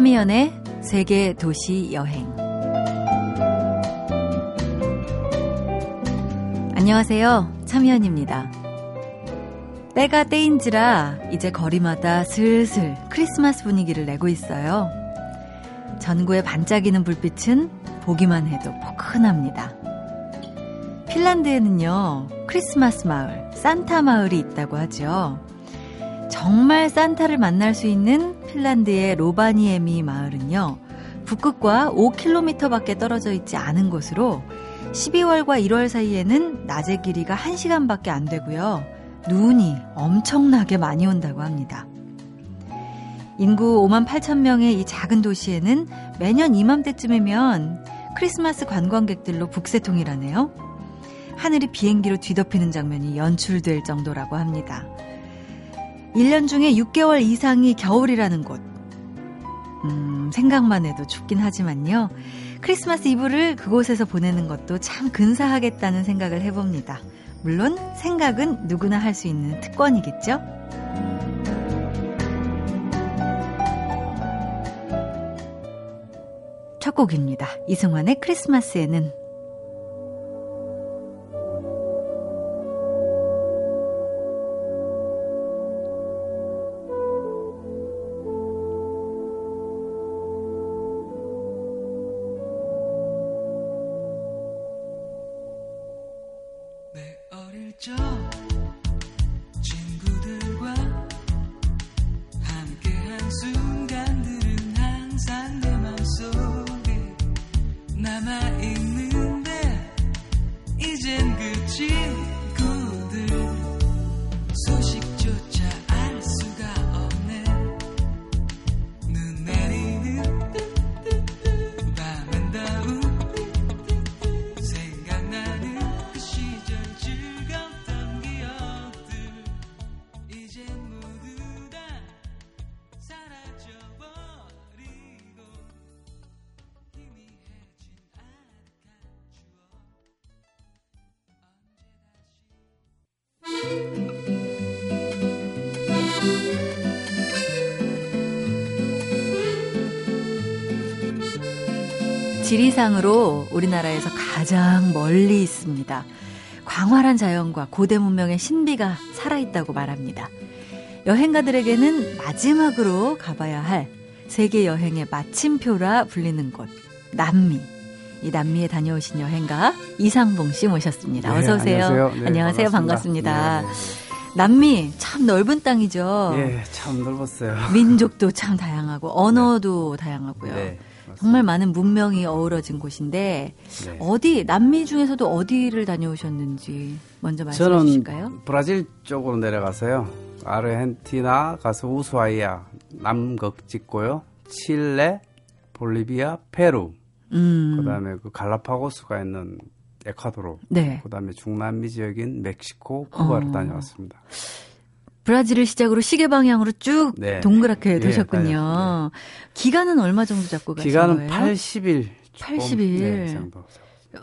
참이연의 세계 도시 여행. 안녕하세요. 참이연입니다. 때가 때인지라 이제 거리마다 슬슬 크리스마스 분위기를 내고 있어요. 전구에 반짝이는 불빛은 보기만 해도 포근합니다. 핀란드에는요, 크리스마스 마을, 산타 마을이 있다고 하죠. 정말 산타를 만날 수 있는 핀란드의 로바니에미 마을은요, 북극과 5km 밖에 떨어져 있지 않은 곳으로 12월과 1월 사이에는 낮의 길이가 1시간밖에 안 되고요. 눈이 엄청나게 많이 온다고 합니다. 인구 5만 8천 명의 이 작은 도시에는 매년 이맘때쯤이면 크리스마스 관광객들로 북새통이라네요. 하늘이 비행기로 뒤덮이는 장면이 연출될 정도라고 합니다. 1년 중에 6개월 이상이 겨울이라는 곳. 음, 생각만 해도 춥긴 하지만요. 크리스마스 이브를 그곳에서 보내는 것도 참 근사하겠다는 생각을 해봅니다. 물론 생각은 누구나 할 수 있는 특권이겠죠? 첫 곡입니다. 이승환의 크리스마스에는 지리상으로 우리나라에서 가장 멀리 있습니다. 광활한 자연과 고대 문명의 신비가 살아있다고 말합니다. 여행가들에게는 마지막으로 가봐야 할 세계 여행의 마침표라 불리는 곳, 남미. 이 남미에 다녀오신 여행가 이상봉 씨 모셨습니다. 어서 오세요. 네, 안녕하세요. 네, 안녕하세요. 반갑습니다. 반갑습니다. 네, 네. 남미 참 넓은 땅이죠. 예, 참 넓었어요. 민족도 참 다양하고 언어도 다양하고요. 정말 많은 문명이 어우러진 곳인데 네. 어디 남미 중에서도 어디를 다녀오셨는지 먼저 말씀해 주실까요? 브라질 쪽으로 내려가서요. 아르헨티나 가서 우수아이아 남극 찍고요. 칠레, 볼리비아, 페루. 음. 그다음에 그 갈라파고스가 있는 에콰도르. 네. 그다음에 중남미 지역인 멕시코, 쿠바를 어. 다녀왔습니다. 브라질을 시작으로 시계 방향으로 쭉 네. 동그랗게 예, 도셨군요. 네. 기간은 얼마 정도 잡고 가신 기간은 거예요? 80일. 80일. 네, 정도.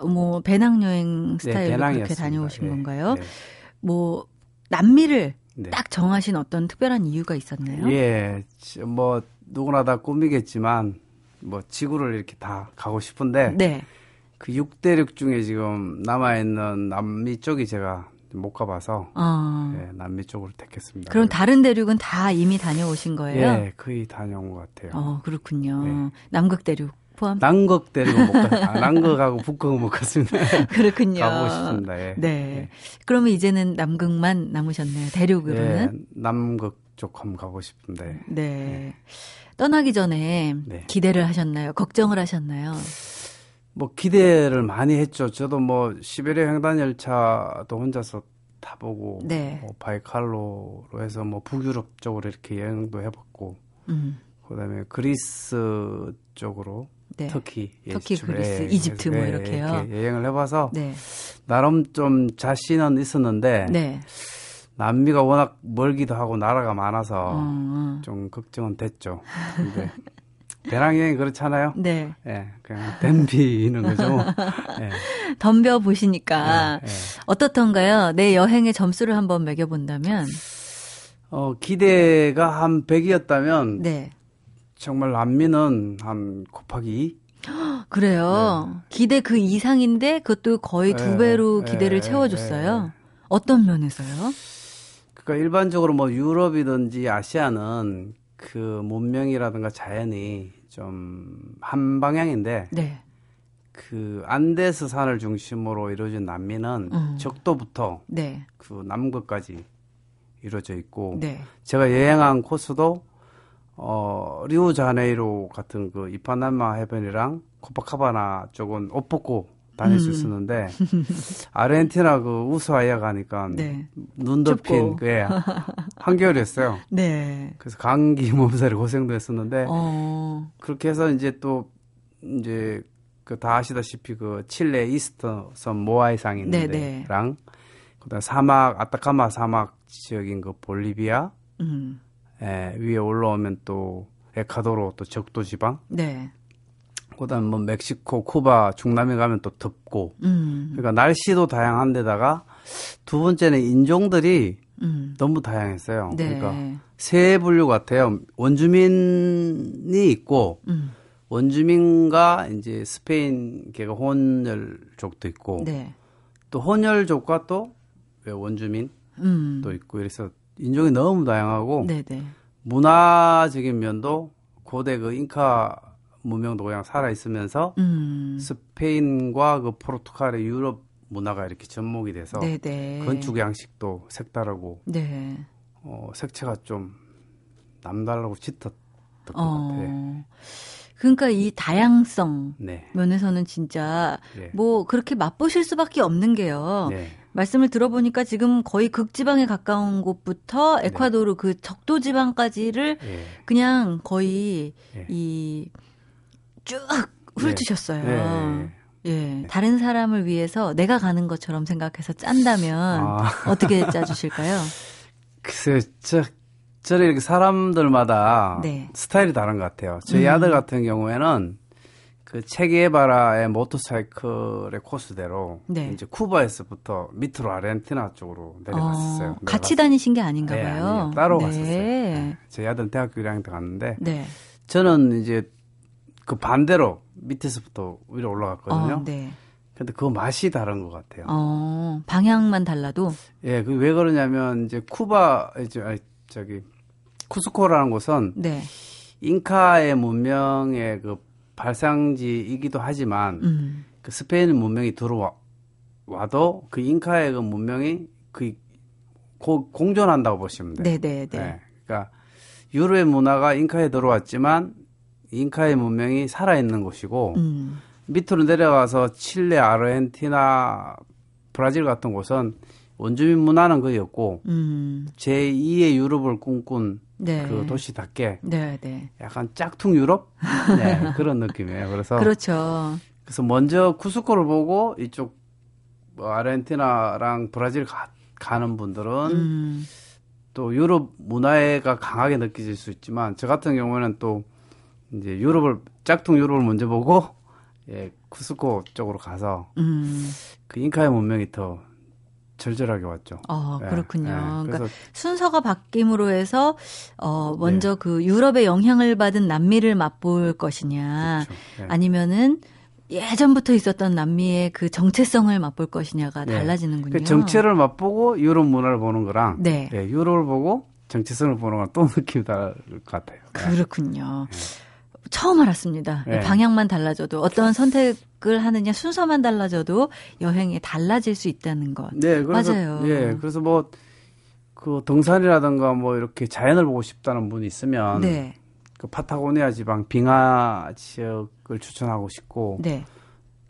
뭐 배낭 여행 네, 스타일로 그렇게 다녀오신 네, 건가요? 네. 뭐 남미를 딱 정하신 어떤 특별한 이유가 있었나요? 예, 뭐 누구나 다 꿈이겠지만 뭐 지구를 이렇게 다 가고 싶은데 네. 그 6대륙 중에 지금 남아 있는 남미 쪽이 제가 못 가봐서 어. 예, 남미 쪽으로 택했습니다. 그럼 다른 대륙은 다 이미 다녀오신 거예요? 예, 거의 다녀온 것 같아요. 어, 그렇군요. 네. 남극 대륙 포함? 남극 대륙은 못 가, 아, 남극하고 북극은 못 갔습니다. 그렇군요. 가보고 싶습니다. 예. 네. 예. 그러면 이제는 남극만 남으셨네요. 대륙으로는? 예, 남극 쪽 한번 가고 싶은데. 네. 예. 떠나기 전에 네. 기대를 하셨나요? 걱정을 하셨나요? 뭐 기대를 많이 했죠. 저도 뭐 시베리아 횡단 열차도 혼자서 타보고 네. 뭐 바이칼로로 해서 뭐 북유럽 쪽으로 이렇게 여행도 해봤고 음. 그다음에 그리스 쪽으로 네. 터키, 예, 터키, 그리스, 예, 이집트 뭐 예, 이렇게요. 이렇게 여행을 해봐서 네. 나름 좀 자신은 있었는데 네. 남미가 워낙 멀기도 하고 나라가 많아서 어, 어. 좀 걱정은 됐죠. 근데 배낭여행 그렇잖아요. 네. 예, 그냥 덤비는 거죠. 예. 덤벼 보시니까 예, 예. 어떻던가요? 내 여행의 점수를 한번 매겨본다면? 어, 기대가 한 100이었다면. 네. 정말 난민은 한 곱하기 2? 그래요. 네. 기대 그 이상인데 그것도 거의 두 네. 배로 네. 기대를 채워줬어요. 네. 어떤 면에서요? 그러니까 일반적으로 뭐 유럽이든지 아시아는 그 문명이라든가 자연이 좀 한 방향인데 네. 그 안데스 산을 중심으로 이루어진 난민은 음. 적도부터 네. 그 남극까지 이루어져 있고 네. 제가 여행한 코스도 어 리우자네이로 같은 그 이파나마 해변이랑 코파카바나 쪽은 옷 벗고 다닐 음. 수 있었는데 아르헨티나 그 우스아이아 가니까 네. 눈 덮인 그 한겨울이었어요. 네. 그래서 감기 몸살이 고생도 했었는데 어. 그렇게 해서 이제 또 이제 그 다 아시다시피 그 칠레 이스터섬 모아이상 있는데랑 네, 네. 그다음 사막 아타카마 사막 지역인 그 볼리비아 음. 예, 위에 올라오면 또 에콰도르 또 적도 지방 네. 그다음 뭐 멕시코, 쿠바, 중남미 가면 또 덥고. 음. 그러니까 날씨도 다양한데다가 두 번째는 인종들이 음. 너무 다양했어요. 네. 그러니까 세 분류 같아요. 원주민이 있고 음. 원주민과 이제 스페인 개가 혼혈족도 있고 네. 또 혼혈족과 또 원주민 음. 도 있고 그래서 인종이 너무 다양하고 네네. 네. 문화적인 면도 고대 그 잉카 문명도 그냥 살아 있으면서 음. 스페인과 그 포르투갈의 유럽 문화가 이렇게 접목이 돼서 네네. 네. 건축 양식도 색다르고 네. 어, 색채가 좀 남다르고 짙었던 것 어. 같아요. 그러니까 이 다양성 네. 면에서는 진짜 네. 뭐 그렇게 맛보실 수밖에 없는 게요. 네. 말씀을 들어보니까 지금 거의 극지방에 가까운 곳부터 네. 에콰도르 그 적도 지방까지를 네. 그냥 거의 이 쭉 훑으셨어요. 네. 예. 네. 다른 사람을 위해서 내가 가는 것처럼 생각해서 짠다면 아. 어떻게 짜주실까요? 글쎄요, 저, 저는 이렇게 사람들마다 네. 스타일이 다른 것 같아요. 저희 음. 아들 같은 경우에는 그 체게바라의 모터사이클의 코스대로 네. 이제 쿠바에서부터 밑으로 아르헨티나 쪽으로 내려갔었어요. 어, 같이 다니신 게 아닌가 네, 봐요. 아니에요. 따로 네. 갔었어요. 네. 저희 아들 대학교 1학년 때 갔는데 네. 저는 이제 그 반대로 밑에서부터 위로 올라갔거든요. 어, 네. 근데 그 맛이 다른 것 같아요. 어, 방향만 달라도? 예, 그 왜 그러냐면 이제 쿠바 이제 아니, 저기 쿠스코라는 곳은 네. 잉카의 문명의 그 발상지이기도 하지만 음. 그 스페인 문명이 들어와 와도 그 잉카의 그 문명이 그 고, 공존한다고 보시면 돼요. 네네네. 네, 네. 그러니까 유럽의 문화가 잉카에 들어왔지만 잉카의 문명이 살아있는 곳이고 음. 밑으로 내려가서 칠레, 아르헨티나, 브라질 같은 곳은 원주민 문화는 거의 없고 음. 제2의 유럽을 꿈꾼 네. 그 도시답게 네, 네. 약간 짝퉁 유럽 네, 그런 느낌이에요. 그래서 그렇죠. 그래서 먼저 쿠스코를 보고 이쪽 뭐 아르헨티나랑 브라질 가, 가는 분들은 음. 또 유럽 문화가 강하게 느껴질 수 있지만 저 같은 경우에는 또 이제 유럽을 짝퉁 유럽을 먼저 보고 예 쿠스코 쪽으로 가서 음. 그 잉카의 문명이 더 절절하게 왔죠. 아, 예, 그렇군요. 예, 그러니까 순서가 바뀜으로 해서 어 먼저 네. 그 유럽의 영향을 받은 남미를 맛볼 것이냐 그렇죠. 예. 아니면은 예전부터 있었던 남미의 그 정체성을 맛볼 것이냐가 네. 달라지는군요. 그 정체를 맛보고 유럽 문화를 보는 거랑 네. 예, 유럽을 보고 정체성을 보는 건 또 느낌이 다를 것 같아요. 그렇군요. 네. 처음 알았습니다. 네. 방향만 달라져도 어떤 선택을 하느냐 순서만 달라져도 여행이 달라질 수 있다는 것. 네, 그래서, 맞아요. 예, 그래서 뭐 그 등산이라든가 뭐 이렇게 자연을 보고 싶다는 분이 있으면 네. 그 파타고니아 지방 빙하 지역을 추천하고 싶고 네.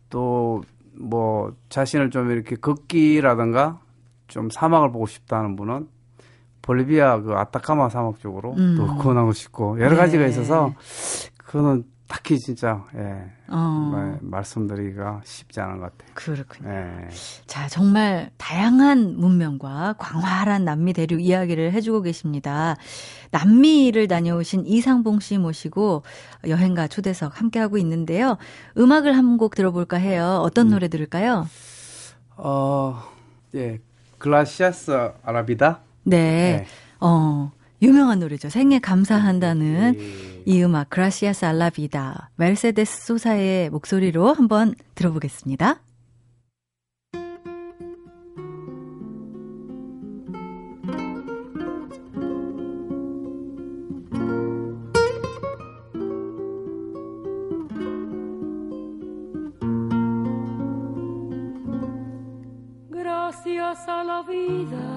또뭐 자신을 좀 이렇게 걷기라든가 좀 사막을 보고 싶다는 분은 볼리비아 그 아타카마 사막 쪽으로 음. 또 권하고 싶고 여러 가지가 네. 있어서 그거는 딱히 진짜 예, 어. 말씀드리기가 쉽지 않은 것 같아요. 그렇군요. 예. 자 정말 다양한 문명과 광활한 남미 대륙 이야기를 해주고 계십니다. 남미를 다녀오신 이상봉 씨 모시고 여행가 초대석 함께 하고 있는데요. 음악을 한 곡 들어볼까 해요. 어떤 음. 노래 들을까요? 어, 예, 글라시아스 아라비다. 네. 네. 어. 유명한 노래죠. 생애 감사한다는 예. 이 음악 그라시아스 알라비다 멜세데스 소사의 목소리로 한번 들어보겠습니다. a la vida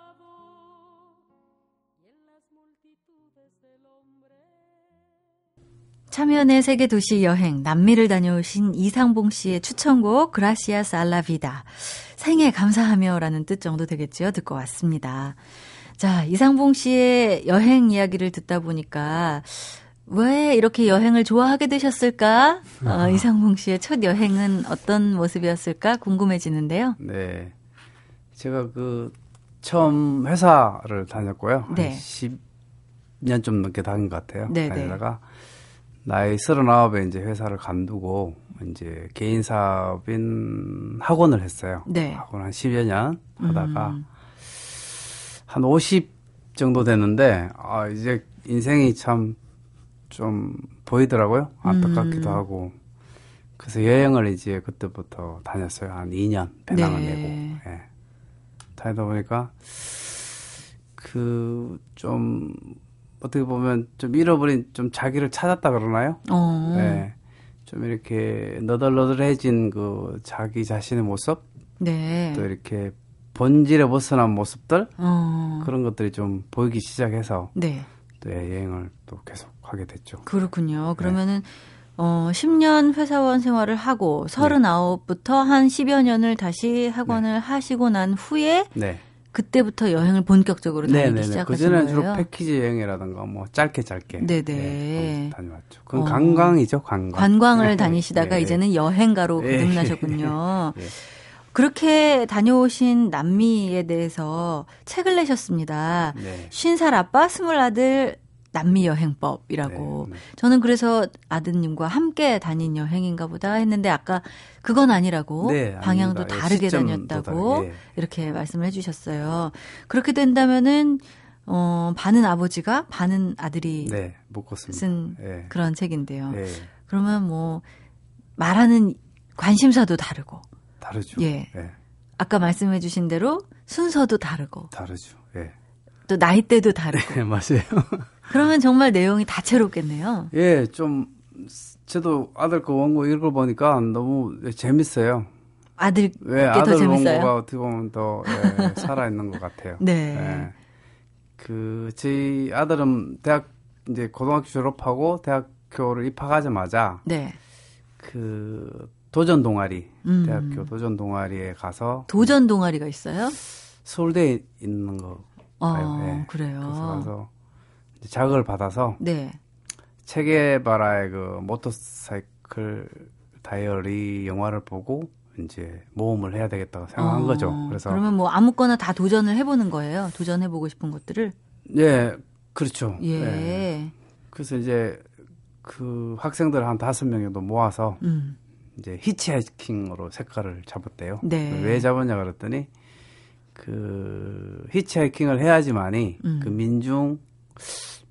참여연의 세계 도시 여행 남미를 다녀오신 이상봉 씨의 추천곡 그라시아스 알라비다 생애 감사하며라는 뜻 정도 되겠죠. 듣고 왔습니다. 자, 이상봉 씨의 여행 이야기를 듣다 보니까 왜 이렇게 여행을 좋아하게 되셨을까? 어, 아. 이상봉 씨의 첫 여행은 어떤 모습이었을까 궁금해지는데요. 네. 제가 그 처음 회사를 다녔고요. 네. 10년 좀 넘게 다닌 것 같아요. 네네. 다니다가 나이 서른아홉에 이제 회사를 간두고 이제 개인 사업인 학원을 했어요. 네. 학원 한 10여 년 하다가 음. 한50 정도 됐는데 아 이제 인생이 참 좀 보이더라고요. 안타깝기도 음. 하고 그래서 여행을 이제 그때부터 다녔어요. 한 2년 배낭을 네. 내고 예. 다니다 보니까 그 좀 어떻게 보면 좀 잃어버린 좀 자기를 찾았다 그러나요? 어. 네. 좀 이렇게 너덜너덜해진 그 자기 자신의 모습, 네. 또 이렇게 본질에 벗어난 모습들 어. 그런 것들이 좀 보이기 시작해서 네. 또 여행을 또 계속 하게 됐죠. 그렇군요. 네. 그러면은 어 10년 회사원 생활을 하고 39부터 한 10여 년을 다시 학원을 네. 하시고 난 후에 네. 그때부터 여행을 본격적으로 다니기 네네네. 시작하신 그전에는 거예요? 주로 패키지 여행이라든가 뭐 짧게 짧게 네네. 네, 다녀왔죠. 그건 어. 관광이죠, 관광. 관광을 네. 다니시다가 네. 이제는 여행가로 네. 거듭나셨군요. 네. 그렇게 다녀오신 남미에 대해서 책을 내셨습니다. 네. 50살 아빠, 스물 아들, 남미 여행법이라고. 네, 네. 저는 그래서 아드님과 함께 다닌 여행인가 보다 했는데 아까 그건 아니라고 네, 방향도 아닙니다. 다르게 다녔다고 예. 이렇게 말씀을 해 주셨어요. 그렇게 된다면은 어 반은 아버지가 반은 아들이 네, 쓴 예. 그런 책인데요. 예. 그러면 뭐 말하는 관심사도 다르고 다르죠. 예. 예. 아까 말씀해 주신 대로 순서도 다르고 다르죠. 예. 또 나이대도 다르고. 네, 맞아요. 그러면 정말 내용이 다채롭겠네요. 예, 좀 저도 아들 거 원고 읽어보니까 너무 재밌어요. 아들 왜 아들 원고가 어떻게 보면 더 예, 살아 있는 것 같아요. 네. 예. 그 저희 아들은 대학 이제 고등학교 졸업하고 대학교를 입학하자마자 네. 그 도전 동아리 음. 대학교 도전 동아리에 가서 도전 동아리가 있어요? 서울대에 있는 거 아, 네. 그래요. 그래서 가서 자극을 받아서 네. 체게바라의 그 모터사이클 다이어리 영화를 보고 이제 모험을 해야 되겠다고 생각한 어, 거죠. 그래서 그러면 뭐 아무거나 다 도전을 해보는 거예요. 도전해보고 싶은 것들을. 네, 그렇죠. 예. 네. 그래서 이제 그 학생들 한 다섯 명 정도 모아서 음. 이제 히치하이킹으로 색깔을 잡았대요. 네. 왜 잡았냐 그랬더니 그 히치하이킹을 해야지만이 음. 그 민중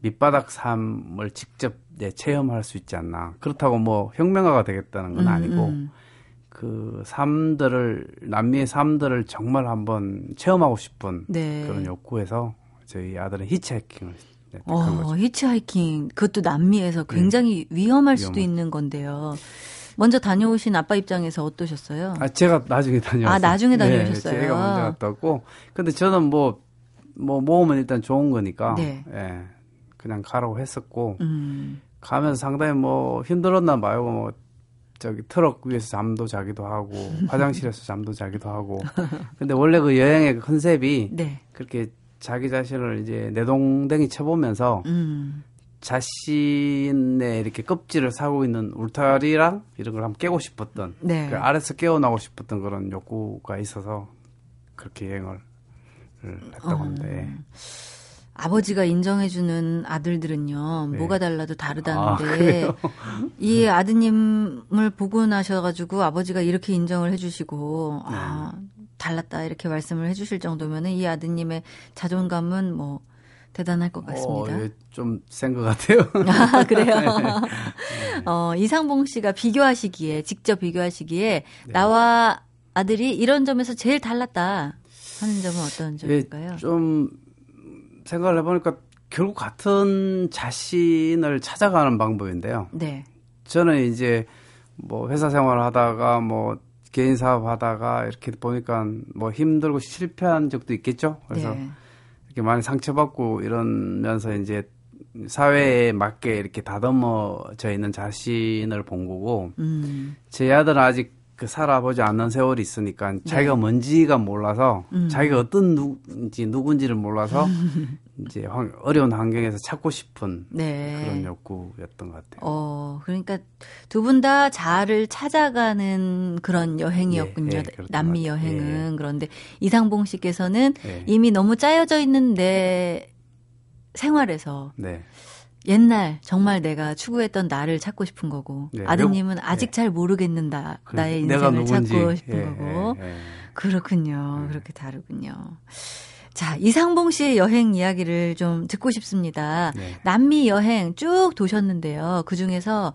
밑바닥 삶을 직접 네, 체험할 수 있지 않나. 그렇다고 뭐 혁명가가 되겠다는 건 음, 아니고 음. 그 삶들을 남미의 삶들을 정말 한번 체험하고 싶은 네. 그런 욕구에서 저희 아들은 히치하이킹을 네, 어, 히치하이킹 그것도 남미에서 굉장히 네. 위험할 수도 위험한. 있는 건데요. 먼저 다녀오신 아빠 입장에서 어떠셨어요? 아, 제가 나중에 다녀왔어요. 아, 나중에 네, 다녀오셨어요? 네, 제가 먼저 갔다 왔고. 근데 저는 뭐, 뭐, 모으면 일단 좋은 거니까. 네. 예. 그냥 가라고 했었고. 음. 가면서 상당히 뭐 힘들었나 봐요. 뭐, 저기 트럭 위에서 잠도 자기도 하고, 화장실에서 잠도 자기도 하고. 근데 원래 그 여행의 그 컨셉이. 네. 그렇게 자기 자신을 이제 내동댕이 쳐보면서. 음. 자신의 이렇게 껍질을 사고 있는 울타리랑 이런 걸 한번 깨고 싶었던 네. 그 아래서 깨어나고 싶었던 그런 욕구가 있어서 그렇게 여행을 했다고 합니다. 예. 아버지가 인정해주는 아들들은요, 네. 뭐가 달라도 아, 다르다는데, 그래요? 이 아드님을 보고 나셔가지고 아버지가 이렇게 인정을 해주시고, 아, 달랐다, 이렇게 말씀을 해주실 정도면은 이 아드님의 자존감은 뭐, 대단할 것 같습니다. 어, 예, 좀센 것 같아요. 아, 그래요? 네. 어, 이상봉 씨가 비교하시기에, 직접 비교하시기에, 네. 나와 아들이 이런 점에서 제일 달랐다 하는 점은 어떤 점일까요? 예, 좀 생각을 해보니까 결국 같은 자신을 찾아가는 방법인데요. 네. 저는 이제 뭐 회사 생활을 하다가 뭐 개인 사업 하다가 이렇게 보니까 뭐 힘들고 실패한 적도 있겠죠. 그래서 네. 이렇게 많이 상처받고 이러면서 이제 사회에 맞게 이렇게 다듬어져 있는 자신을 본 거고 음, 제 아들은 아직 그 살아보지 않는 세월이 있으니까 자기가 뭔지가 몰라서 네. 음. 자기가 어떤 누군지 누군지를 몰라서 이제 환- 어려운 환경에서 찾고 싶은 네. 그런 욕구였던 것 같아요. 어, 그러니까 두 분 다 자아를 찾아가는 그런 여행이었군요. 예, 예, 남미. 여행은. 그런데 이상봉 씨께서는 예. 이미 너무 짜여져 있는 내 생활에서 네. 옛날 정말 내가 추구했던 나를 찾고 싶은 거고 네, 아드님은 명- 아직 네. 잘 모르겠는 나, 그 나의 인생을. 찾고 싶은 예, 거고 예, 예. 그렇군요. 네. 그렇게 다르군요. 자, 이상봉 씨의 여행 이야기를 좀 듣고 싶습니다. 네. 남미 여행 쭉 도셨는데요. 그 중에서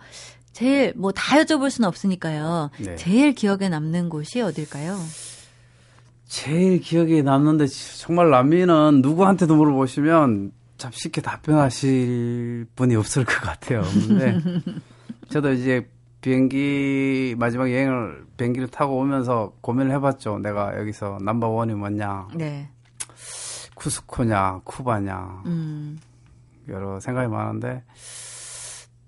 제일 뭐 다 여쭤볼 수는 없으니까요. 네. 제일 기억에 남는 곳이 어딜까요? 제일 기억에 남는데 정말 남미는 누구한테도 물어보시면 참 쉽게 답변하실 분이 없을 것 같아요. 근데 저도 이제 비행기 마지막 여행을 비행기를 타고 오면서 고민을 해봤죠. 내가 여기서 넘버 원이 뭐냐, 네. 쿠스코냐, 쿠바냐 음. 여러 생각이 많은데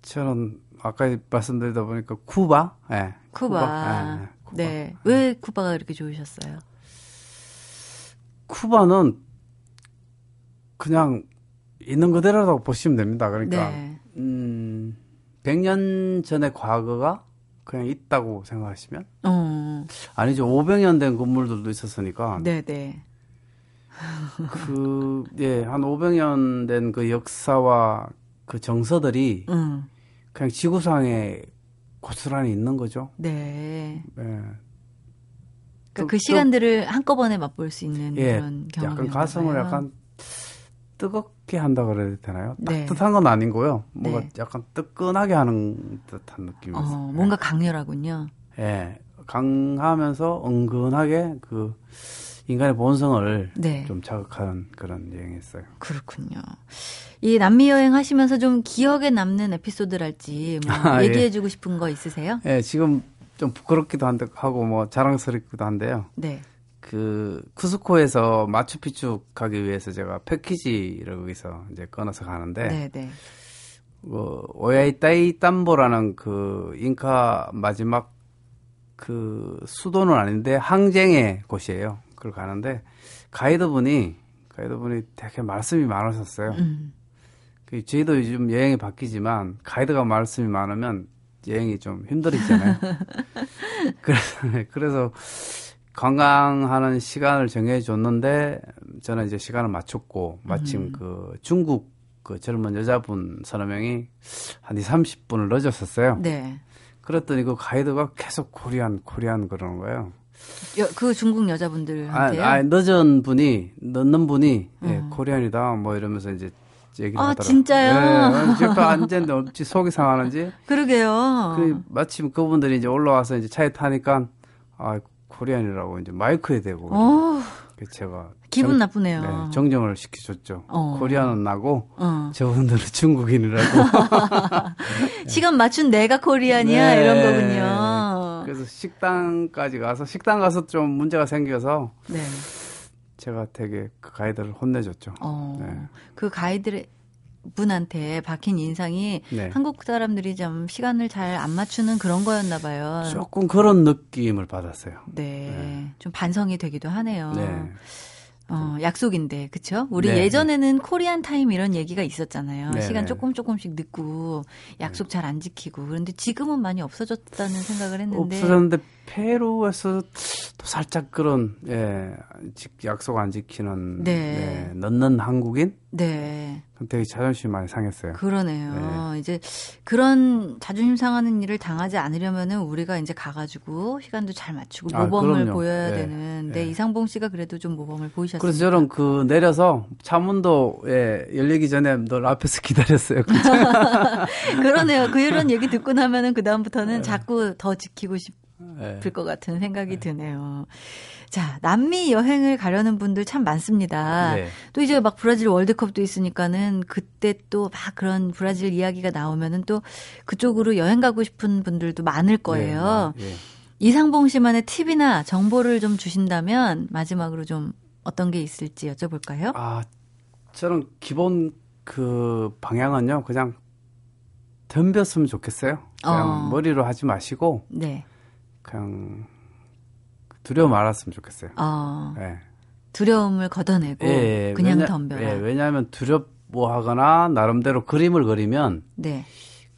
저는 아까 말씀드리다 보니까 쿠바, 예, 쿠바. 예, 쿠바. 네. 왜 쿠바가 그렇게 좋으셨어요? 쿠바는 그냥 있는 그대로라고 보시면 됩니다. 그러니까 네. 음, 100년 전의 과거가 그냥 있다고 생각하시면 어. 아니죠. 500년 된 건물들도 있었으니까 네, 네. 그 예, 한 500년 된 그 역사와 그 정서들이 음. 그냥 지구상에 고스란히 있는 거죠. 네. 예. 그러니까 좀- 그 시간들을 한꺼번에 맛볼 수 있는 예, 그런 경험이 약간 가슴을 약간 뜨겁게 한다 그래야 되나요? 네. 따뜻한 건 아니고요. 뭔가 네. 약간 뜨끈하게 하는 듯한 느낌이었어요. 어, 뭔가 강렬하군요. 예, 강하면서 은근하게 그 인간의 본성을 네. 좀 자극하는 그런 여행이었어요. 그렇군요. 이 남미 여행 하시면서 좀 기억에 남는 에피소드랄지 뭐 아, 예. 얘기해주고 싶은 거 있으세요? 예, 지금 좀 부끄럽기도 한데 하고 뭐 자랑스럽기도 한데요. 네. 그 쿠스코에서 마추픽추 가기 위해서 제가 패키지를 거기서 이제 끊어서 가는데 네, 네. 그 오야이따이 땀보라는 그 잉카 마지막 그 수도는 아닌데 항쟁의 곳이에요. 그걸 가는데 가이드분이 가이드분이 되게 말씀이 많으셨어요. 음. 그 저희도 요즘 여행이 바뀌지만 가이드가 말씀이 많으면 여행이 좀 힘들었잖아요. 그래서 그래서 관광하는 시간을 정해줬는데 저는 이제 시간을 맞췄고 마침 그 중국 그 젊은 여자분 서너 명이 한 2, 30분을 늦었었어요. 네. 그랬더니 그 가이드가 계속 코리안 코리안 그러는 거예요. 여, 그 중국 아, 여자분들한테요? 아 늦은 분이 늦는 분이 예, 음. 코리안이다 뭐 이러면서 이제 얘기를 아, 하더라고요. 진짜요? 예, 제가 앉았는데 어찌 속이 상하는지 그러게요. 그 마침 그분들이 이제 올라와서 이제 차에 타니까 아 코리안이라고 이제 마이크에 대고 어, 그 제가 기분 정- 나쁘네요. 네, 정정을 시켜줬죠. 어. 코리안은 나고 어. 저분들은 중국인이라고. 시간 맞춘 내가 코리안이야 네. 이런 거군요. 그래서 식당까지 가서 식당 가서 좀 문제가 생겨서 네. 제가 되게 그 가이드를 혼내줬죠. 어. 네. 그 가이드 분한테 박힌 인상이 네. 한국 사람들이 좀 시간을 잘 안 맞추는 그런 거였나 봐요. 조금 그런 느낌을 받았어요. 네. 좀 반성이 되기도 하네요. 네. 어, 약속인데, 그쵸? 우리 네, 예전에는 코리안 타임 이런 얘기가 있었잖아요. 네, 시간 네. 조금 조금씩 늦고, 약속 잘 안 지키고. 그런데 지금은 많이 없어졌다는 생각을 했는데. 없어졌는데 페루에서 또 살짝 그런 예 지- 약속 안 지키는 네. 네, 넣는 한국인 네. 되게 자존심 많이 상했어요. 그러네요. 이제 그런 자존심 상하는 일을 당하지 않으려면은 우리가 이제 가가지고 시간도 잘 맞추고 아, 모범을 그럼요. 보여야 네, 되는데 네. 이상봉 씨가 그래도 좀 모범을 보이셨어요. 그래서 저는 그 내려서 차문도에 열리기 전에 늘 앞에서 기다렸어요. 그러네요. 그 이런 얘기 듣고 나면은 그 네. 다음부터는 자꾸 더 지키고 싶. 예. 것 같은 생각이 드네요. 자, 남미 여행을 가려는 분들 참 많습니다. 네. 또 이제 막 브라질 월드컵도 있으니까는 그때 또 막 그런 브라질 이야기가 나오면은 또 그쪽으로 여행 가고 싶은 분들도 많을 거예요. 네, 예. 이상봉 씨만의 팁이나 정보를 좀 주신다면 마지막으로 좀 어떤 게 있을지 여쭤볼까요? 아 저는 기본 그 방향은요 그냥 덤볐으면 좋겠어요. 그냥 어. 머리로 하지 마시고 네. 그냥 두려움 알았으면 좋겠어요. 어, 예. 두려움을 걷어내고 예, 그냥 왜냐- 덤벼라. 예, 왜냐하면 두렵워하거나 나름대로 그림을 그리면 네.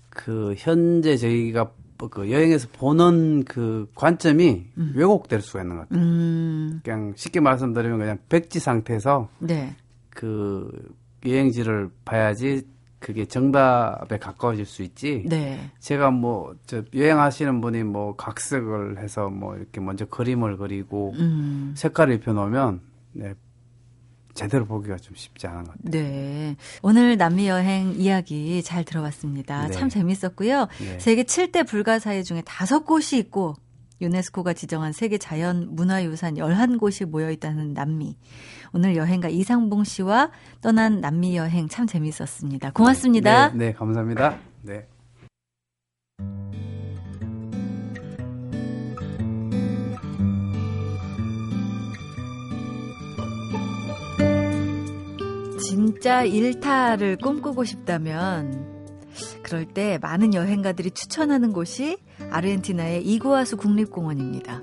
그 현재 저희가 그 여행에서 보는 그 관점이 왜곡될 수가 있는 것 같아요. 음, 그냥 쉽게 말씀드리면 그냥 백지 상태에서 네. 그 여행지를 봐야지 그게 정답에 가까워질 수 있지. 네. 제가 뭐 저 여행하시는 분이 뭐 각색을 해서 뭐 이렇게 먼저 그림을 그리고 음, 색깔을 입혀 놓으면 네, 제대로 보기가 좀 쉽지 않은 것 같아요. 네. 오늘 남미 여행 이야기 잘 들어봤습니다. 네. 참 재밌었고요. 네. 세계 7대 불가사의 중에 다섯 곳이 있고 유네스코가 지정한 세계 자연 문화유산 11곳이 모여 있다는 남미. 오늘 여행가 이상봉 씨와 떠난 남미 여행 참 재밌었습니다. 고맙습니다. 네, 네, 감사합니다. 네. 진짜 일타를 꿈꾸고 싶다면 그럴 때 많은 여행가들이 추천하는 곳이 아르헨티나의 이구아수 국립공원입니다.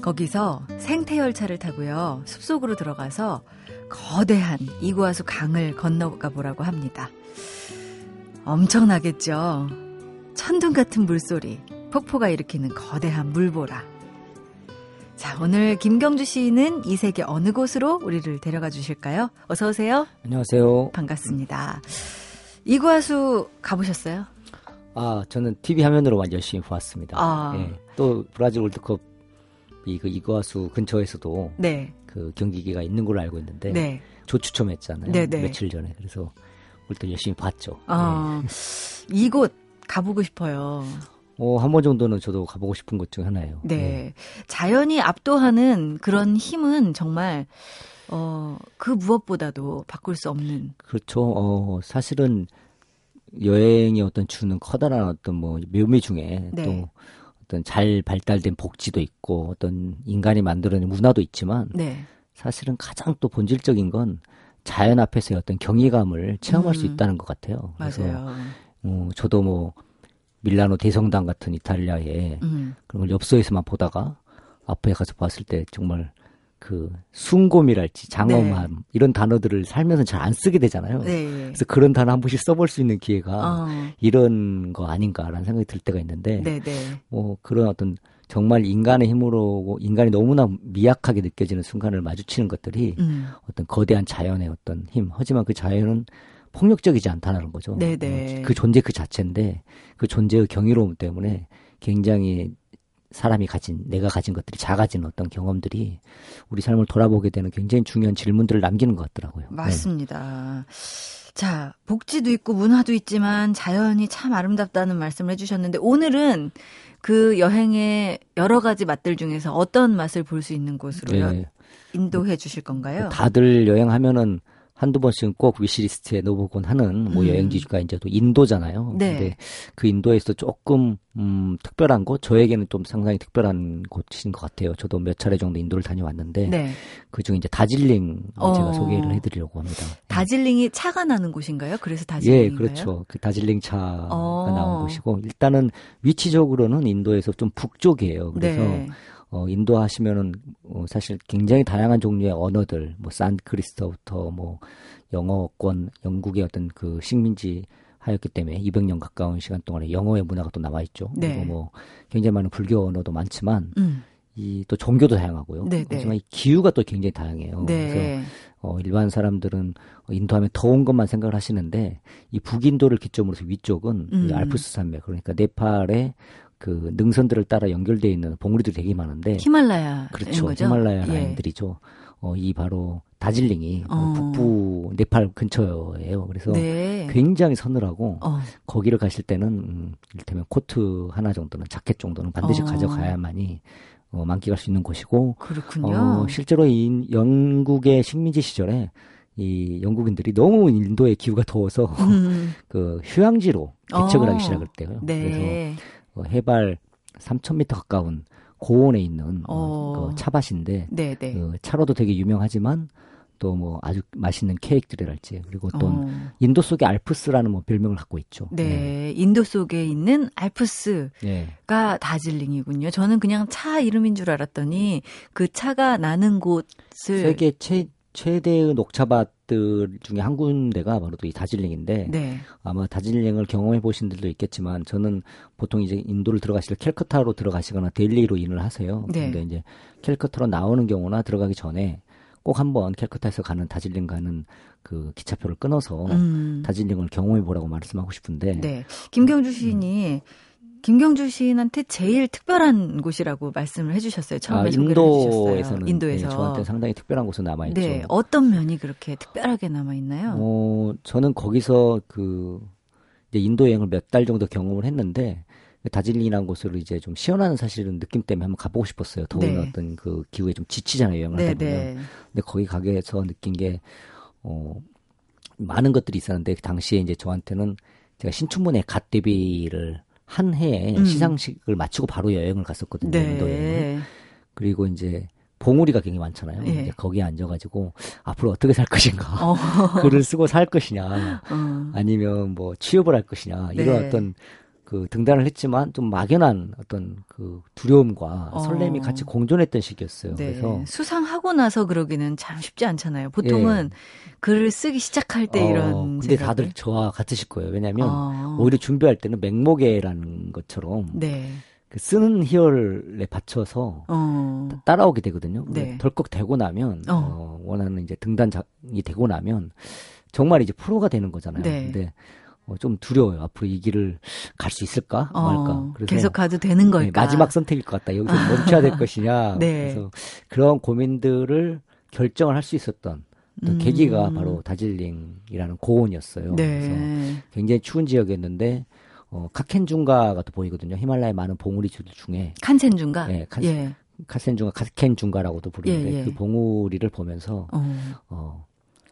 거기서 생태 열차를 타고요. 숲속으로 들어가서 거대한 이구아수 강을 건너가 보라고 합니다. 엄청나겠죠. 천둥 같은 물소리, 폭포가 일으키는 거대한 물보라. 자, 오늘 김경주 시인은 이 세계 어느 곳으로 우리를 데려가 주실까요? 어서 오세요. 안녕하세요. 반갑습니다. 이구아수 가보셨어요? 아, 저는 TV 화면으로만 열심히 보았습니다. 아. 예. 또 브라질 월드컵 이그 이거화수 근처에서도 네. 그 경기기가 있는 걸로 알고 있는데 네. 조추첨했잖아요. 네, 네. 며칠 전에. 그래서 올때 열심히 봤죠. 어, 이곳 가보고 싶어요. 어, 한 번 정도는 저도 가보고 싶은 곳 중 하나예요. 네. 예. 자연이 압도하는 그런 힘은 정말, 어, 그 무엇보다도 바꿀 수 없는. 그렇죠. 어, 사실은 여행이 어떤 주는 커다란 어떤 뭐 묘미 중에 네. 또 어떤 잘 발달된 복지도 있고 어떤 인간이 만들어낸 문화도 있지만 네. 사실은 가장 또 본질적인 건 자연 앞에서의 어떤 경이감을 체험할 수 음. 있다는 것 같아요. 그래서 맞아요. 어, 저도 뭐 밀라노 대성당 같은 이탈리아에 음. 그런 걸 엽서에서만 보다가 앞에 가서 봤을 때 정말 그 순곰이랄지 장엄함 이런 단어들을 살면서 잘 안 쓰게 되잖아요. 네. 그래서 그런 단어 한 번씩 써볼 수 있는 기회가 어, 이런 거 아닌가라는 생각이 들 때가 있는데 네, 네. 뭐 그런 어떤 정말 인간의 힘으로 인간이 너무나 미약하게 느껴지는 순간을 마주치는 것들이 음. 어떤 거대한 자연의 어떤 힘. 하지만 그 자연은 폭력적이지 않다는 거죠. 네네. 어, 그 존재 그 자체인데 그 존재의 경이로움 때문에 굉장히 사람이 가진 내가 가진 것들이 작아지는 어떤 경험들이 우리 삶을 돌아보게 되는 굉장히 중요한 질문들을 남기는 것 같더라고요. 네. 맞습니다. 자, 복지도 있고 문화도 있지만 자연이 참 아름답다는 말씀을 해주셨는데 오늘은 그 여행의 여러 가지 맛들 중에서 어떤 맛을 볼 수 있는 곳으로 네. 요 인도해 주실 건가요? 다들 여행하면은 한두 번씩은 꼭 위시리스트에 넣어보곤 하는 뭐 음. 여행지가 이제 또 인도잖아요. 네. 근데 그 인도에서 조금 음 특별한 곳, 저에게는 좀 상당히 특별한 곳인 것 같아요. 저도 몇 차례 정도 인도를 다녀왔는데 네. 그중에 이제 다질링 어. 제가 소개를 해드리려고 합니다. 다질링이 차가 나는 곳인가요? 그래서 다질링인가요? 예, 그렇죠. 그 다질링 차가 어. 나온 곳이고 일단은 위치적으로는 인도에서 좀 북쪽이에요. 그래서 네. 어, 인도 하시면은 어, 사실 굉장히 다양한 종류의 언어들, 뭐 산크리스터부터 뭐 영어권, 영국의 어떤 그 식민지 하였기 때문에 200년 가까운 시간 동안에 영어의 문화가 또 남아 있죠. 네. 그리고 뭐 굉장히 많은 불교 언어도 많지만 음. 이또 종교도 다양하고요. 네, 네. 하지만 이 기후가 또 굉장히 다양해요. 그래서 네. 어, 일반 사람들은 인도하면 더운 것만 생각을 하시는데 이 북인도를 기점으로 해서 위쪽은 음. 이 알프스 산맥 그러니까 네팔의 그 능선들을 따라 연결되어 있는 봉우리들이 되게 많은데 히말라야 그렇죠. 거죠? 히말라야 예. 라인들이죠. 어, 이 바로 다질링이 어. 북부 네팔 근처예요. 그래서 네. 굉장히 서늘하고 어. 거기를 가실 때는 음, 이를테면 코트 하나 정도는 자켓 정도는 반드시 어. 가져가야만이 어, 만끽할 수 있는 곳이고 그렇군요. 어, 실제로 이 영국의 식민지 시절에 이 영국인들이 너무 인도의 기후가 더워서 음. 그 휴양지로 개척을 어. 하기 시작을 때요. 그래서 네. 어, 해발 3,000m 가까운 고원에 있는 어, 어. 그 차밭인데 네, 네. 그 차로도 되게 유명하지만 또 뭐 아주 맛있는 케이크들이랄지 그리고 또 어. 인도 속의 알프스라는 뭐 별명을 갖고 있죠. 네. 인도 속에 있는 알프스가 네. 네. 다질링이군요. 저는 그냥 차 이름인 줄 알았더니 그 차가 나는 곳을 세계 최 최대의 녹차밭들 중에 한 군데가 바로 또 이 다질링인데 네. 아마 다질링을 경험해 보신 분들도 있겠지만 저는 보통 이제 인도를 들어가실 때 캘커타로 들어가시거나 델리로 인을 하세요. 네. 근데 이제 캘커타로 나오는 경우나 들어가기 전에 꼭 한번 캘커타에서 가는 다질링 가는 그 기차표를 끊어서 음. 다질링을 경험해 보라고 말씀하고 싶은데 네. 김경주 시인이 김경주 시인한테 제일 특별한 곳이라고 말씀을 해주셨어요. 처음에 아, 인도에서는 해주셨어요. 인도에서. 네, 저한테 상당히 특별한 곳은 남아 있죠. 네. 어떤 면이 그렇게 특별하게 남아 있나요? 어, 저는 거기서 그 이제 인도 여행을 몇 달 정도 경험을 했는데 다질링이라는 곳을 이제 좀 시원한 사실은 느낌 때문에 한번 가보고 싶었어요. 더운 네. 어떤 그 기후에 좀 지치잖아요 여행을 네, 하다 보면. 네. 근데 거기 가게에서 느낀 게 어, 많은 것들이 있었는데 그 당시에 이제 저한테는 제가 신춘문예 갓 데뷔를 한 해에 음. 시상식을 마치고 바로 여행을 갔었거든요. 인도 여행을. 네. 그리고 이제 봉우리가 굉장히 많잖아요. 예. 이제 거기에 앉아가지고 앞으로 어떻게 살 것인가, 어. 글을 쓰고 살 것이냐, 어. 아니면 뭐 취업을 할 것이냐 이런 네. 어떤 그 등단을 했지만 좀 막연한 어떤 그 두려움과 어. 설렘이 같이 공존했던 시기였어요. 네. 그래서 수상하고 나서 그러기는 참 쉽지 않잖아요. 보통은 글을 쓰기 시작할 때 예. 어, 이런 근데 생각을. 다들 저와 같으실 거예요. 왜냐하면 어. 오히려 준비할 때는 맹목에라는 것처럼 네. 그 쓰는 희열에 받쳐서 어. 따라오게 되거든요. 네. 덜컥 되고 나면 어. 어, 원하는 이제 등단이 되고 나면 정말 이제 프로가 되는 거잖아요. 네. 근데 어, 좀 두려워요. 앞으로 이 길을 갈 수 있을까 어. 말까. 그래서 계속 가도 되는 걸까? 네, 마지막 선택일 것 같다. 여기서 멈춰야 될 것이냐. 네. 그래서 그런 고민들을 결정을 할 수 있었던 음. 계기가 바로 다질링이라는 고원이었어요. 그래서 네. 굉장히 추운 지역이었는데 어, 카켄중가가 또 보이거든요. 히말라야 많은 봉우리들 중에 칸센주인가? 네, 칸- 예. 카센중가, 카켄중가라고도 부르는데 예, 예. 그 봉우리를 보면서 어. 어,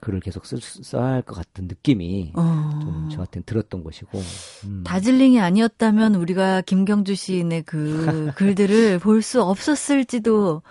글을 계속 쓸, 써야 할 것 같은 느낌이 어. 좀 저한테는 들었던 것이고 음. 다질링이 아니었다면 우리가 김경주 시인의 그 글들을 볼 수 없었을지도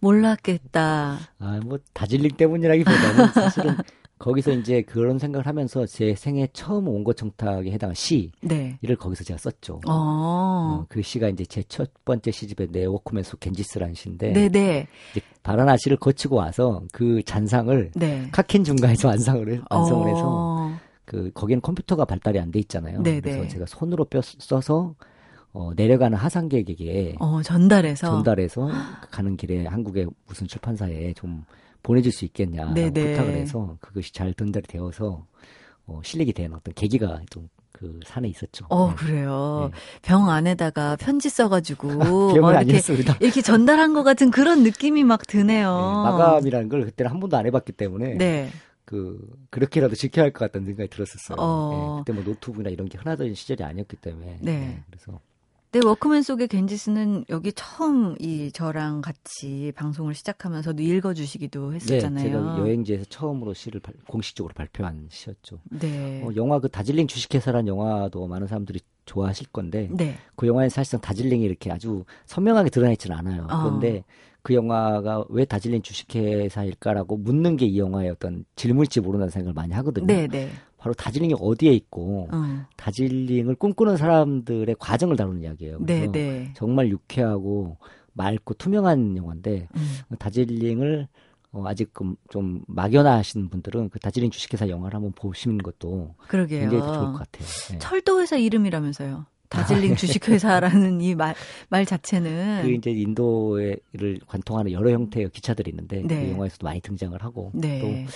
몰랐겠다. 아, 뭐 다질링 때문이라기보다는 사실은 거기서 이제 그런 생각을 하면서 제 생애 처음 온거 청탁에 해당한 시를 네. 거기서 제가 썼죠. 어. 어, 그 시가 이제 제 첫 번째 시집의 내 워크맨 속 겐지스라는 시인데 네네. 이제 바라나시를 거치고 와서 그 잔상을 네. 카킨 중가에서 완성을 해, 완성을 해서 어. 그 거기는 컴퓨터가 발달이 안 돼 있잖아요. 네네. 그래서 제가 손으로 뼈 써서 어, 내려가는 하산객에게 어, 전달해서. 전달해서 가는 길에 한국의 무슨 출판사에 좀 보내줄 수 있겠냐. 부탁을 해서 그것이 잘 전달이 되어서 어, 실력이 된 어떤 계기가 좀그 산에 있었죠. 어, 네. 그래요. 네. 병 안에다가 편지 써가지고. 막 이렇게, 아니었습니다. 이렇게 전달한 것 같은 그런 느낌이 막 드네요. 네, 마감이라는 걸 그때는 한 번도 안 해봤기 때문에 네. 그 그렇게라도 지켜야 할 것 같다는 생각이 들었었어요. 어. 네, 그때 뭐 노트북이나 이런 게 흔하던 시절이 아니었기 때문에. 네. 그래서 네, 워크맨 속의 겐지스는 여기 처음 이 저랑 같이 방송을 시작하면서도 읽어주시기도 네, 했었잖아요. 제가 여행지에서 처음으로 시를 발- 공식적으로 발표한 시였죠. 네. 어, 영화 그 다질링 주식회사라는 영화도 많은 사람들이 좋아하실 건데 네. 그 영화에 사실상 다질링이 이렇게 아주 선명하게 드러나 있지는 않아요. 어. 그런데 그 영화가 왜 다질링 주식회사일까라고 묻는 게 이 영화의 어떤 질문일지 모른다는 생각을 많이 하거든요. 네, 네. 바로 다질링이 어디에 있고 어. 다질링을 꿈꾸는 사람들의 과정을 다루는 이야기예요. 네, 네. 정말 유쾌하고 맑고 투명한 영화인데 음. 다질링을 어, 아직 그좀 막연하신 분들은 그 다질링 주식회사 영화를 한번 보시는 것도 그러게요. 굉장히 좋을 것 같아요. 네. 철도회사 이름이라면서요. 다질링 주식회사라는 이 말 말 자체는 그 이제 인도를 관통하는 여러 형태의 기차들이 있는데 네. 그 영화에서도 많이 등장을 하고 네. 또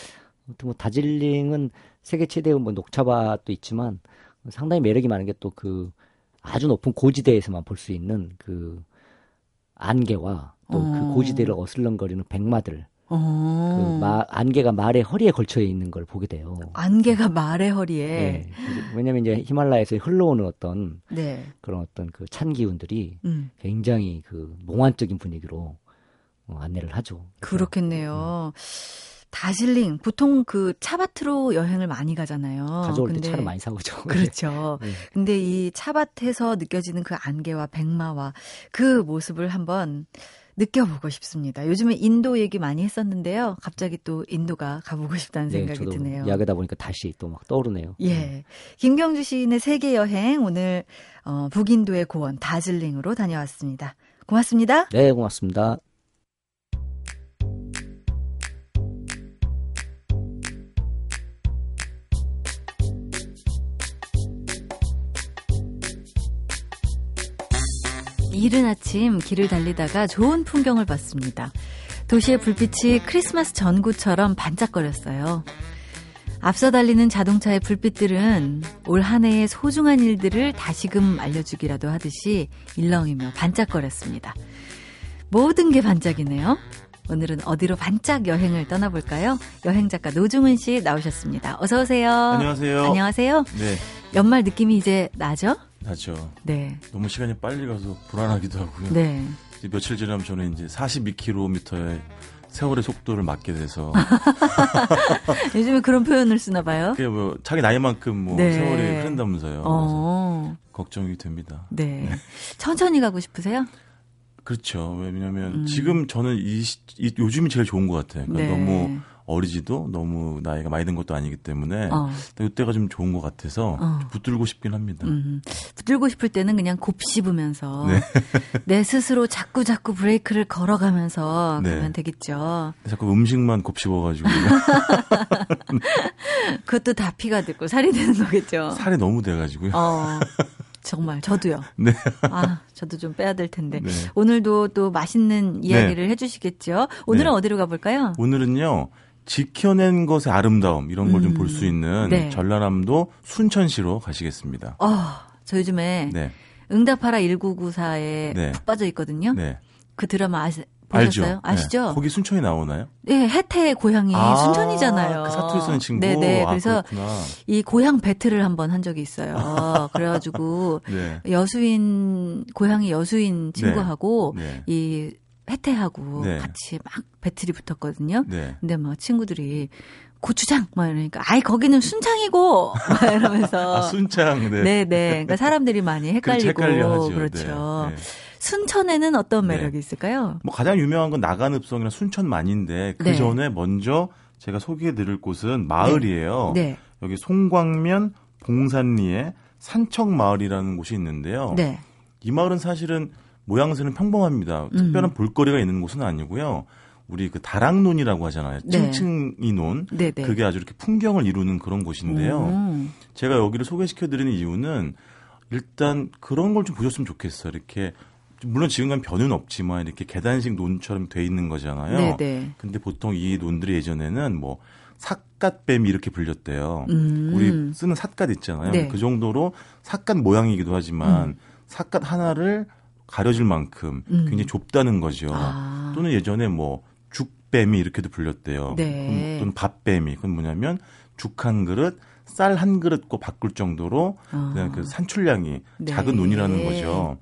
뭐 다질링은 세계 최대의 뭐 녹차밭도 있지만 상당히 매력이 많은 게 또 그 아주 높은 고지대에서만 볼 수 있는 그 안개와 또그 어. 고지대를 어슬렁거리는 백마들 어. 그 마, 안개가 말의 허리에 걸쳐 있는 걸 보게 돼요. 안개가 말의 허리에 네. 왜냐면 이제 히말라야에서 흘러오는 어떤 네. 그런 어떤 그 찬 기운들이 음. 굉장히 그 몽환적인 분위기로 어, 안내를 하죠. 그렇겠네요. 다질링 보통 그 차밭으로 여행을 많이 가잖아요. 가져올 때 근데 차를 많이 사오죠. 그렇죠. 네. 근데 이 차밭에서 느껴지는 그 안개와 백마와 그 모습을 한번 느껴보고 싶습니다. 요즘에 인도 얘기 많이 했었는데요. 갑자기 또 인도가 가보고 싶다는 네, 생각이 드네요. 이야기하다 보니까 다시 또 막 떠오르네요. 예. 김경주 시인의 세계 여행 오늘 어, 북인도의 고원 다즐링으로 다녀왔습니다. 고맙습니다. 네, 고맙습니다. 이른 아침 길을 달리다가 좋은 풍경을 봤습니다. 도시의 불빛이 크리스마스 전구처럼 반짝거렸어요. 앞서 달리는 자동차의 불빛들은 올 한 해의 소중한 일들을 다시금 알려주기라도 하듯이 일렁이며 반짝거렸습니다. 모든 게 반짝이네요. 오늘은 어디로 반짝 여행을 떠나볼까요? 여행 작가 노중은 씨 나오셨습니다. 어서 오세요. 안녕하세요. 안녕하세요. 네, 연말 느낌이 이제 나죠? 나죠. 네. 너무 시간이 빨리 가서 불안하기도 하고요. 네. 며칠 전에 저는 이제 42km의 세월의 속도를 맞게 돼서 요즘에 그런 표현을 쓰나 봐요. 그게 뭐 자기 나이만큼 뭐 네. 세월이 흐른다면서요. 어. 걱정이 됩니다. 네. 천천히 가고 싶으세요? 그렇죠. 왜냐하면 음. 지금 저는 이, 시- 이 요즘이 제일 좋은 것 같아요. 그러니까 네. 너무 어리지도 너무 나이가 많이 든 것도 아니기 때문에 어. 이때가 좀 좋은 것 같아서 어. 붙들고 싶긴 합니다. 음, 붙들고 싶을 때는 그냥 곱씹으면서 네. 내 스스로 자꾸 자꾸 브레이크를 걸어가면서 네. 가면 되겠죠. 자꾸 음식만 곱씹어가지고 그것도 다 피가 됐고 살이 되는 거겠죠. 살이 너무 돼가지고요. 어, 정말 저도요. 네. 아, 저도 좀 빼야 될 텐데. 네. 오늘도 또 맛있는 이야기를 해주시겠죠. 오늘은 네. 어디로 가볼까요? 오늘은요 지켜낸 것의 아름다움 이런 걸 좀 볼수 있는 네. 전라남도 순천시로 가시겠습니다. 어, 저 요즘에 네, 응답하라 1994에 네. 푹 빠져 있거든요. 네, 그 드라마 아시, 알죠. 보셨어요? 아시죠? 네. 거기 순천이 나오나요? 네, 혜태의 고향이 아, 순천이잖아요. 그 사투리 쓰는 친구. 네네. 아, 그래서 그렇구나. 이 고향 배틀을 한번 한 적이 있어요. 그래가지고 네, 여수인 고향이 여수인 친구하고 네, 이 혜태하고 네. 같이 막 배틀이 붙었거든요. 네. 근데 막 친구들이 고추장 막 이러니까 아이 거기는 순창이고 막 이러면서 아 순창. 네. 네, 네. 그러니까 사람들이 많이 헷갈리고. 그렇죠. 네, 네. 순천에는 어떤 네. 매력이 있을까요? 뭐 가장 유명한 건 나간읍성이나 순천만인데 그 네. 전에 먼저 제가 소개해 드릴 곳은 마을이에요. 네. 여기 송광면 봉산리에 산척마을이라는 곳이 있는데요. 네. 이 마을은 사실은 모양새는 평범합니다. 음. 특별한 볼거리가 있는 곳은 아니고요. 우리 그 다락논이라고 하잖아요. 네. 층층이 논. 네, 네. 그게 아주 이렇게 풍경을 이루는 그런 곳인데요. 음. 제가 여기를 소개시켜드리는 이유는 일단 그런 걸 좀 보셨으면 좋겠어요. 이렇게 물론 지금은 변은 없지만 이렇게 계단식 논처럼 돼 있는 거잖아요. 네, 네. 근데 보통 이 논들이 예전에는 뭐 삿갓뱀이 이렇게 불렸대요. 음. 우리 쓰는 삿갓 있잖아요. 네. 그 정도로 삿갓 모양이기도 하지만 삿갓 하나를 가려질 만큼 음. 굉장히 좁다는 거죠. 아. 또는 예전에 뭐 죽뱀이 이렇게도 불렸대요. 네. 또는 밥뱀이 그건 뭐냐면 죽 한 그릇, 쌀 한 그릇고 바꿀 정도로 아. 그냥 그 산출량이 네. 작은 논이라는 거죠.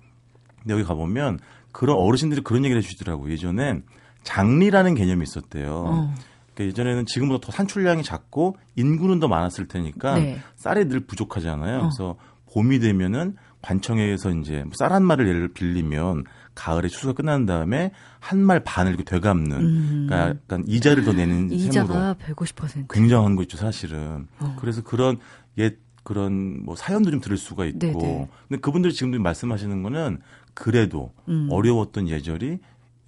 근데 여기 가보면 그런 어르신들이 그런 얘기를 해주시더라고요. 예전엔 장리라는 개념이 있었대요. 어. 그러니까 예전에는 지금보다 더 산출량이 작고 인구는 더 많았을 테니까 네. 쌀이 늘 부족하잖아요. 어. 그래서 봄이 되면은 관청에서 이제 쌀 한 마리를 예를 빌리면 가을에 추수가 끝난 다음에 한 말 반을 이렇게 되갚는 음. 그러니까 약간 이자를 더 내는 셈으로 이자가 150%. 굉장한 거 있죠 사실은. 어. 그래서 그런 옛 그런 뭐 사연도 좀 들을 수가 있고. 네네. 근데 그분들이 지금 말씀하시는 거는 그래도 음. 어려웠던 예절이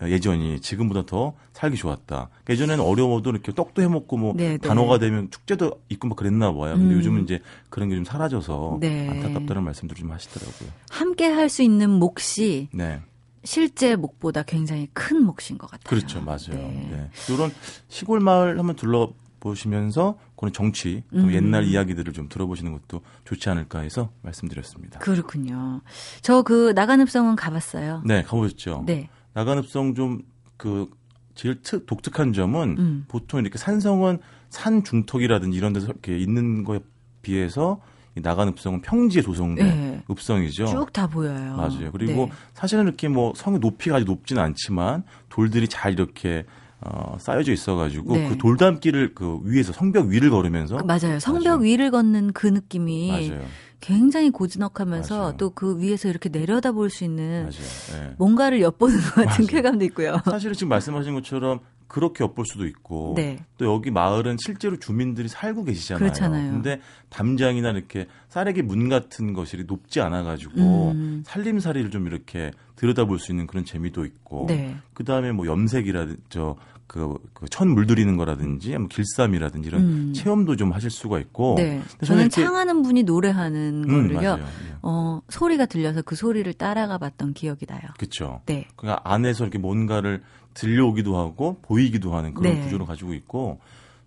예전이 지금보다 더 살기 좋았다. 그러니까 예전에는 어려워도 이렇게 떡도 해 먹고 뭐 네, 네. 단어가 되면 축제도 있고 뭐 그랬나 봐요. 근데 음. 요즘은 이제 그런 게 좀 사라져서 네. 안타깝다는 말씀들 좀 하시더라고요. 함께 할 수 있는 몫이 네. 실제 몫보다 굉장히 큰 몫인 것 같아요. 그렇죠. 맞아요. 네. 네. 이런 시골 마을 한번 둘러 보시면서 그런 정치, 또 음. 옛날 이야기들을 좀 들어보시는 것도 좋지 않을까 해서 말씀드렸습니다. 그렇군요. 저 그 나간읍성은 가봤어요. 네, 가보셨죠? 네. 나간읍성 좀그 제일 특, 독특한 점은 음. 보통 이렇게 산성은 산 중턱이라든지 이런 데서 이렇게 있는 거에 비해서 이 나간 읍성은 평지에 조성된 네. 읍성이죠. 쭉 다 보여요. 맞아요. 그리고 네. 사실은 이렇게 뭐 성의 높이가 아주 높지는 않지만 돌들이 잘 이렇게 어, 쌓여져 있어가지고 네. 그 돌담길을 그 위에서 성벽 위를 걸으면서 그 맞아요. 성벽 맞아요. 위를 걷는 그 느낌이 맞아요, 굉장히 고즈넉하면서. 또 그 위에서 이렇게 내려다 볼 수 있는. 예. 뭔가를 엿보는 것 같은 맞아요. 쾌감도 있고요. 사실은 지금 말씀하신 것처럼 그렇게 엿볼 수도 있고 네. 또 여기 마을은 실제로 주민들이 살고 계시잖아요. 그렇잖아요. 근데 담장이나 이렇게 쌀에기 문 같은 것이 높지 않아 가지고 음. 살림살이를 좀 이렇게 들여다볼 수 있는 그런 재미도 있고 네. 그다음에 뭐 염색이라든지 저 그 천 물들이는 거라든지 뭐 길쌈이라든지 이런 음. 체험도 좀 하실 수가 있고 네. 저는 창하는 분이 노래하는 음, 거를요. 예. 어, 소리가 들려서 그 소리를 따라가 봤던 기억이 나요. 그렇죠. 네. 그러니까 안에서 이렇게 뭔가를 들려오기도 하고 보이기도 하는 그런 네. 구조를 가지고 있고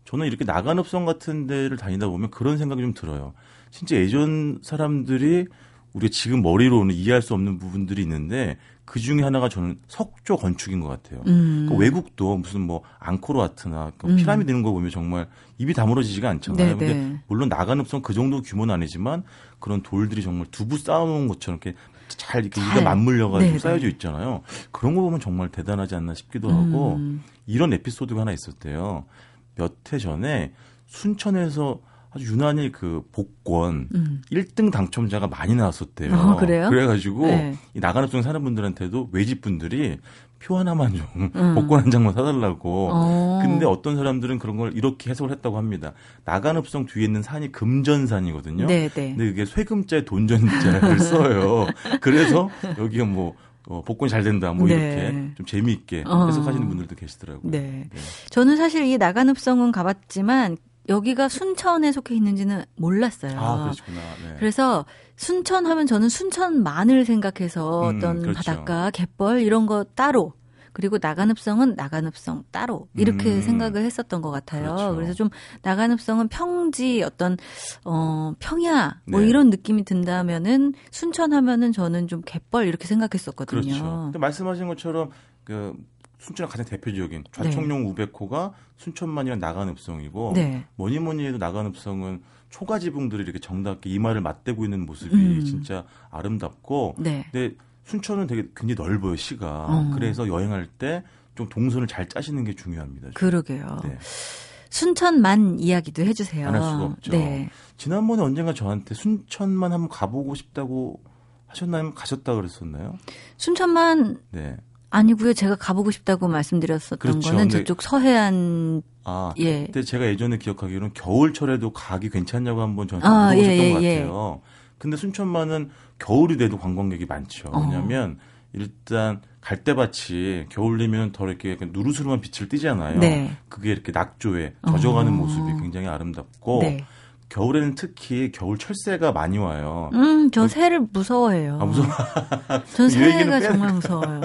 저는 이렇게 나간읍성 같은 데를 다니다 보면 그런 생각이 좀 들어요. 진짜 예전 사람들이 우리가 지금 머리로는 이해할 수 없는 부분들이 있는데 그 중에 하나가 저는 석조 건축인 것 같아요. 음. 그 외국도 무슨 뭐 앙코르와트나 그 음. 피라미드 이런 거 보면 정말 입이 다물어지지가 않잖아요. 네, 근데 네. 물론 나간읍성 그 정도 규모는 아니지만 그런 돌들이 정말 두부 쌓아놓은 것처럼 이렇게 잘 이렇게 잘. 이가 맞물려가지고 네, 네. 쌓여져 있잖아요. 그런 거 보면 정말 대단하지 않나 싶기도 하고 음. 이런 에피소드가 하나 있었대요. 몇 해 전에 순천에서 아주 유난히 그 복권 음. 1등 당첨자가 많이 나왔었대요. 아, 그래요? 그래가지고 네. 이 나간읍성 사는 분들한테도 외집 분들이 표 하나만 좀 음. 복권 한 장만 사달라고. 어. 근데 어떤 사람들은 그런 걸 이렇게 해석을 했다고 합니다. 나간읍성 뒤에 있는 산이 금전산이거든요. 네, 네. 근데 이게 세금자에 돈전자를 써요. 그래서 여기가 뭐 어, 복권이 잘 된다 뭐 네. 이렇게 좀 재미있게 어. 해석하시는 분들도 계시더라고요. 네. 저는 사실 이 나간읍성은 가봤지만 여기가 순천에 속해 있는지는 몰랐어요. 아. 네. 그래서 순천 하면 저는 순천만을 생각해서 음, 어떤 그렇죠. 바닷가, 갯벌 이런 거 따로 그리고 나간읍성은 나간읍성 따로 이렇게 음. 생각을 했었던 것 같아요. 그렇죠. 그래서좀 나간읍성은 평지 어떤 어 평야 뭐 네. 이런 느낌이 든다면은 순천 하면은 저는 좀 갯벌 이렇게 생각했었거든요. 그렇죠. 근데 말씀하신 것처럼 그 순천의 가장 대표적인 좌청룡 우백호가 순천만이랑 나간읍성이고 네. 뭐니 뭐니 해도 나간읍성은 초가 지붕들이 이렇게 정답게 이마를 맞대고 있는 모습이 음. 진짜 아름답고 네. 근데 순천은 되게 굉장히 넓어요 시가 어. 그래서 여행할 때 좀 동선을 잘 짜시는 게 중요합니다. 그러게요. 네. 순천만 이야기도 해주세요. 안 할 수가 없죠. 네. 지난번에 언젠가 저한테 순천만 한번 가보고 싶다고 하셨나요? 가셨다 그랬었나요? 순천만 네. 아니고요. 제가 가보고 싶다고 말씀드렸었던 그렇죠. 거는 저쪽 서해안 아, 예. 그때 제가 예전에 기억하기로는 겨울철에도 가기 괜찮냐고 한번 저한테 아, 물어보셨던 예, 것 예, 같아요. 근데 순천만은 겨울이 돼도 관광객이 많죠. 어. 왜냐하면 일단 갈대밭이 겨울이면 더 이렇게 누르스름한 빛을 띠잖아요. 네. 그게 이렇게 낙조에 젖어가는 어. 모습이 굉장히 아름답고 네. 겨울에는 특히 겨울 철새가 많이 와요. 음, 저 새를 무서워해요. 아, 무서워. 전 새가 정말 무서워요.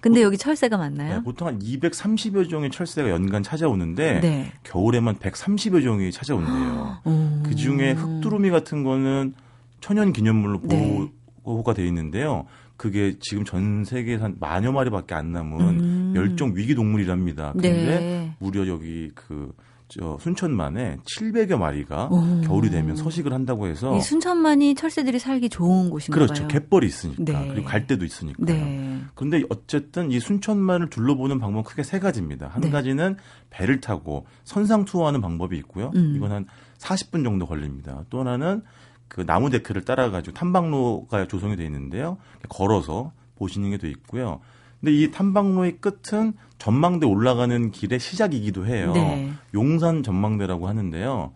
근데 여기 철새가 네, 많나요? 보통 한 230여 종의 철새가 연간 찾아오는데 네. 겨울에만 130여 종이 찾아온대요. 음. 그 중에 흑두루미 같은 거는 천연 기념물로 네. 보호가 돼 있는데요. 그게 지금 전 세계에서 한 만여 마리밖에 안 남은 음. 멸종 위기 동물이랍니다. 근데 네. 무려 여기 그 저 순천만에 700여 마리가 오. 겨울이 되면 서식을 한다고 해서 이 순천만이 철새들이 살기 좋은 곳인가 그렇죠. 봐요. 갯벌이 있으니까 네. 그리고 갈대도 있으니까. 네. 그런데 어쨌든 이 순천만을 둘러보는 방법은 크게 세 가지입니다. 한 네. 가지는 배를 타고 선상 투어하는 방법이 있고요. 음. 이건 한 40분 정도 걸립니다. 또 하나는 그 나무 데크를 따라 가지고 탐방로가 조성이 되어 있는데요. 걸어서 보시는 게 돼 있고요. 근데 이 탐방로의 끝은 전망대 올라가는 길의 시작이기도 해요. 네. 용산 전망대라고 하는데요.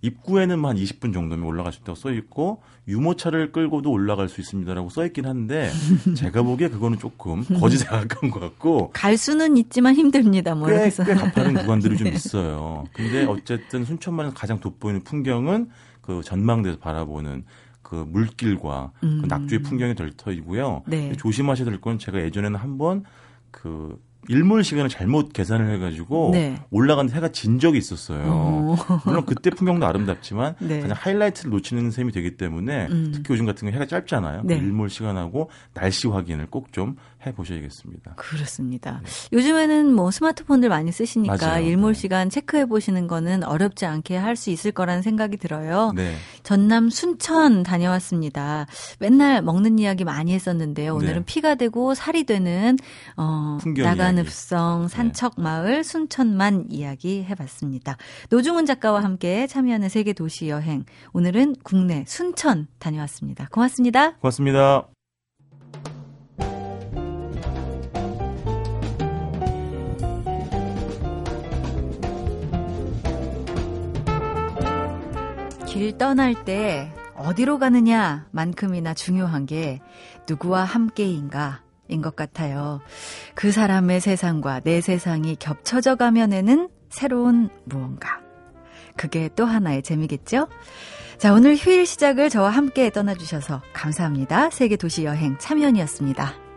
입구에는 한 20분 정도면 올라갈 수 있다고 써 있고 유모차를 끌고도 올라갈 수 있습니다라고 써 있긴 한데 제가 보기에 그거는 조금 거짓에 가까운 것 같고 갈 수는 있지만 힘듭니다. 뭐 꽤, 꽤 가파른 구간들이 좀 네. 있어요. 근데 어쨌든 순천만에서 가장 돋보이는 풍경은 그 전망대에서 바라보는 그 물길과 음. 그 낙주의 풍경이 될 터이고요. 네. 조심하셔야 될 건 제가 예전에는 한번 그 일몰 시간을 잘못 계산을 해가지고 네. 올라가는 해가 진 적이 있었어요. 어. 물론 그때 풍경도 아름답지만 네. 그냥 하이라이트를 놓치는 셈이 되기 때문에 음. 특히 요즘 같은 경우 해가 짧잖아요. 네. 일몰 시간하고 날씨 확인을 꼭 좀해 보셔야겠습니다. 그렇습니다. 요즘에는 뭐 스마트폰들 많이 쓰시니까 맞아요. 일몰 네. 시간 체크해 보시는 거는 어렵지 않게 할 수 있을 거라는 생각이 들어요. 네. 전남 순천 다녀왔습니다. 맨날 먹는 이야기 많이 했었는데요. 오늘은 네. 피가 되고 살이 되는 어, 나간읍성 네. 산척 마을 순천만 이야기 해봤습니다. 노중훈 작가와 함께 참여하는 세계 도시 여행. 오늘은 국내 순천 다녀왔습니다. 고맙습니다. 고맙습니다. 길 떠날 때 어디로 가느냐 만큼이나 중요한 게 누구와 함께인가 인 것 같아요. 그 사람의 세상과 내 세상이 겹쳐져 가면에는 새로운 무언가. 그게 또 하나의 재미겠죠? 자, 오늘 휴일 시작을 저와 함께 떠나주셔서 감사합니다. 세계 도시 여행 참여연이었습니다.